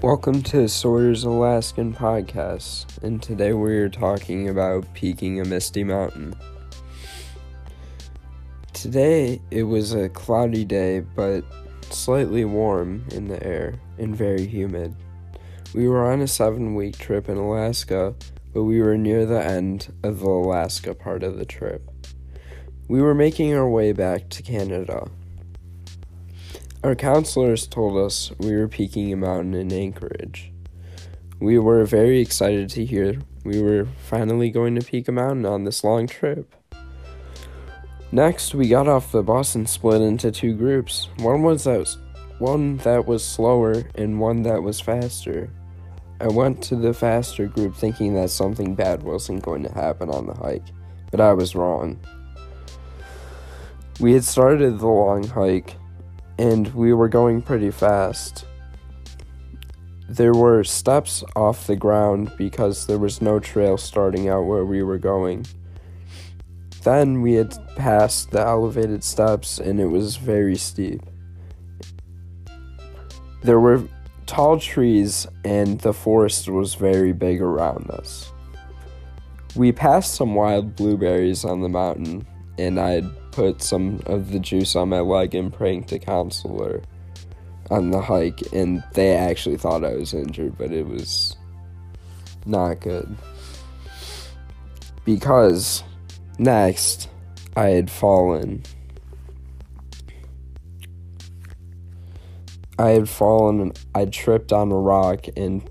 Welcome to Sawyer's Alaskan Podcast, and today we're talking about peaking a misty mountain. Today it was a cloudy day, but slightly warm in the air and very humid. We were on a seven week trip in Alaska, but we were near the end of the Alaska part of the trip. We were making our way back to Canada. Our counselors told us we were peaking a mountain in Anchorage. We were very excited to hear we were finally going to peak a mountain on this long trip. Next, we got off the bus and split into two groups. One was that one that was slower and one that was faster. I went to the faster group thinking that something bad wasn't going to happen on the hike, but I was wrong. We had started the long hike and we were going pretty fast. There were steps off the ground because there was no trail starting out where we were going. Then we had passed the elevated steps and it was very steep. There were tall trees and the forest was very big around us. We passed some wild blueberries on the mountain and I had put some of the juice on my leg and pranked a counselor on the hike, and they actually thought I was injured, but it was not good. Because next, I had fallen. I had fallen, and I tripped on a rock and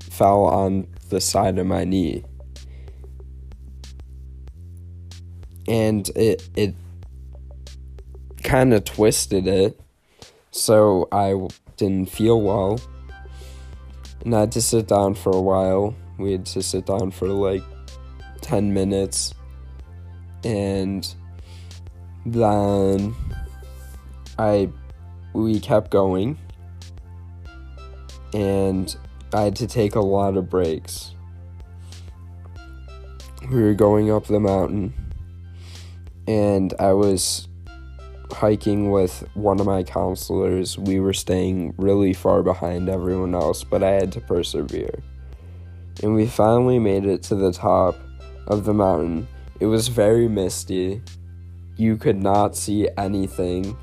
fell on the side of my knee. And it, it kind of twisted it, so I didn't feel well. And I had to sit down for a while. We had to sit down for like 10 minutes. And then I we kept going. And I had to take a lot of breaks. We were going up the mountain and I was hiking with one of my counselors, we were staying really far behind everyone else, but I had to persevere. And we finally made it to the top of the mountain. It was very misty. You could not see anything.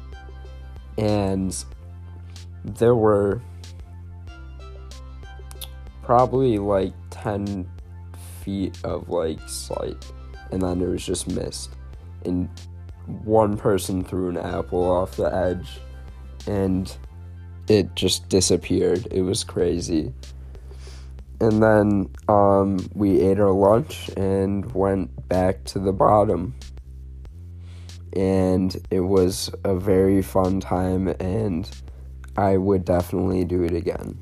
And there were probably like 10 feet of like sight. And then it was just mist. And one person threw an apple off the edge and it just disappeared. It was crazy. And then um, we ate our lunch and went back to the bottom. And it was a very fun time, and I would definitely do it again.